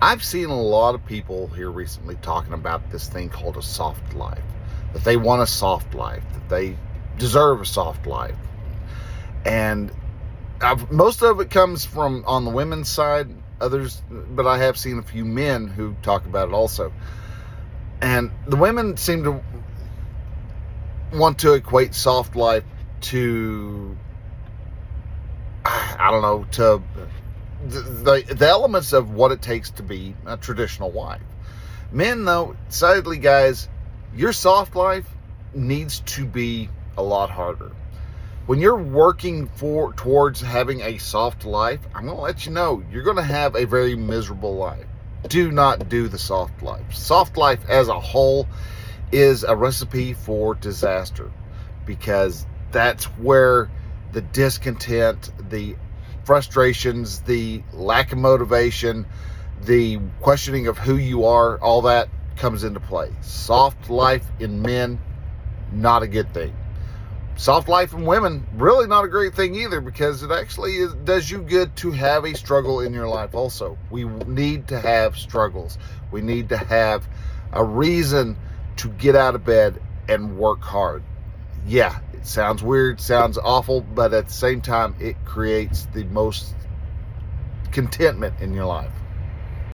I've seen a lot of people here recently talking about this thing called a soft life, that they want a soft life, that they deserve a soft life. And I've, most of it comes from on the women's side, others, but I have seen a few men who talk about it also. And the women seem to want to equate soft life to, I don't know, to the, the, elements of what it takes to be a traditional wife. Men, though, sadly, guys, your soft life needs to be a lot harder. When you're working for towards having a soft life, I'm going to let you know you're going to have a very miserable life. Do not do the soft life. Soft life as a whole is a recipe for disaster because that's where the discontent, the frustrations, the lack of motivation, the questioning of who you are, all that comes into play. Soft life in men, not a good thing. Soft life in women, really not a great thing either because it actually is, does you good to have a struggle in your life also. We need to have struggles. We need to have a reason to get out of bed and work hard. Yeah, it sounds weird, sounds awful, but at the same time, it creates the most contentment in your life.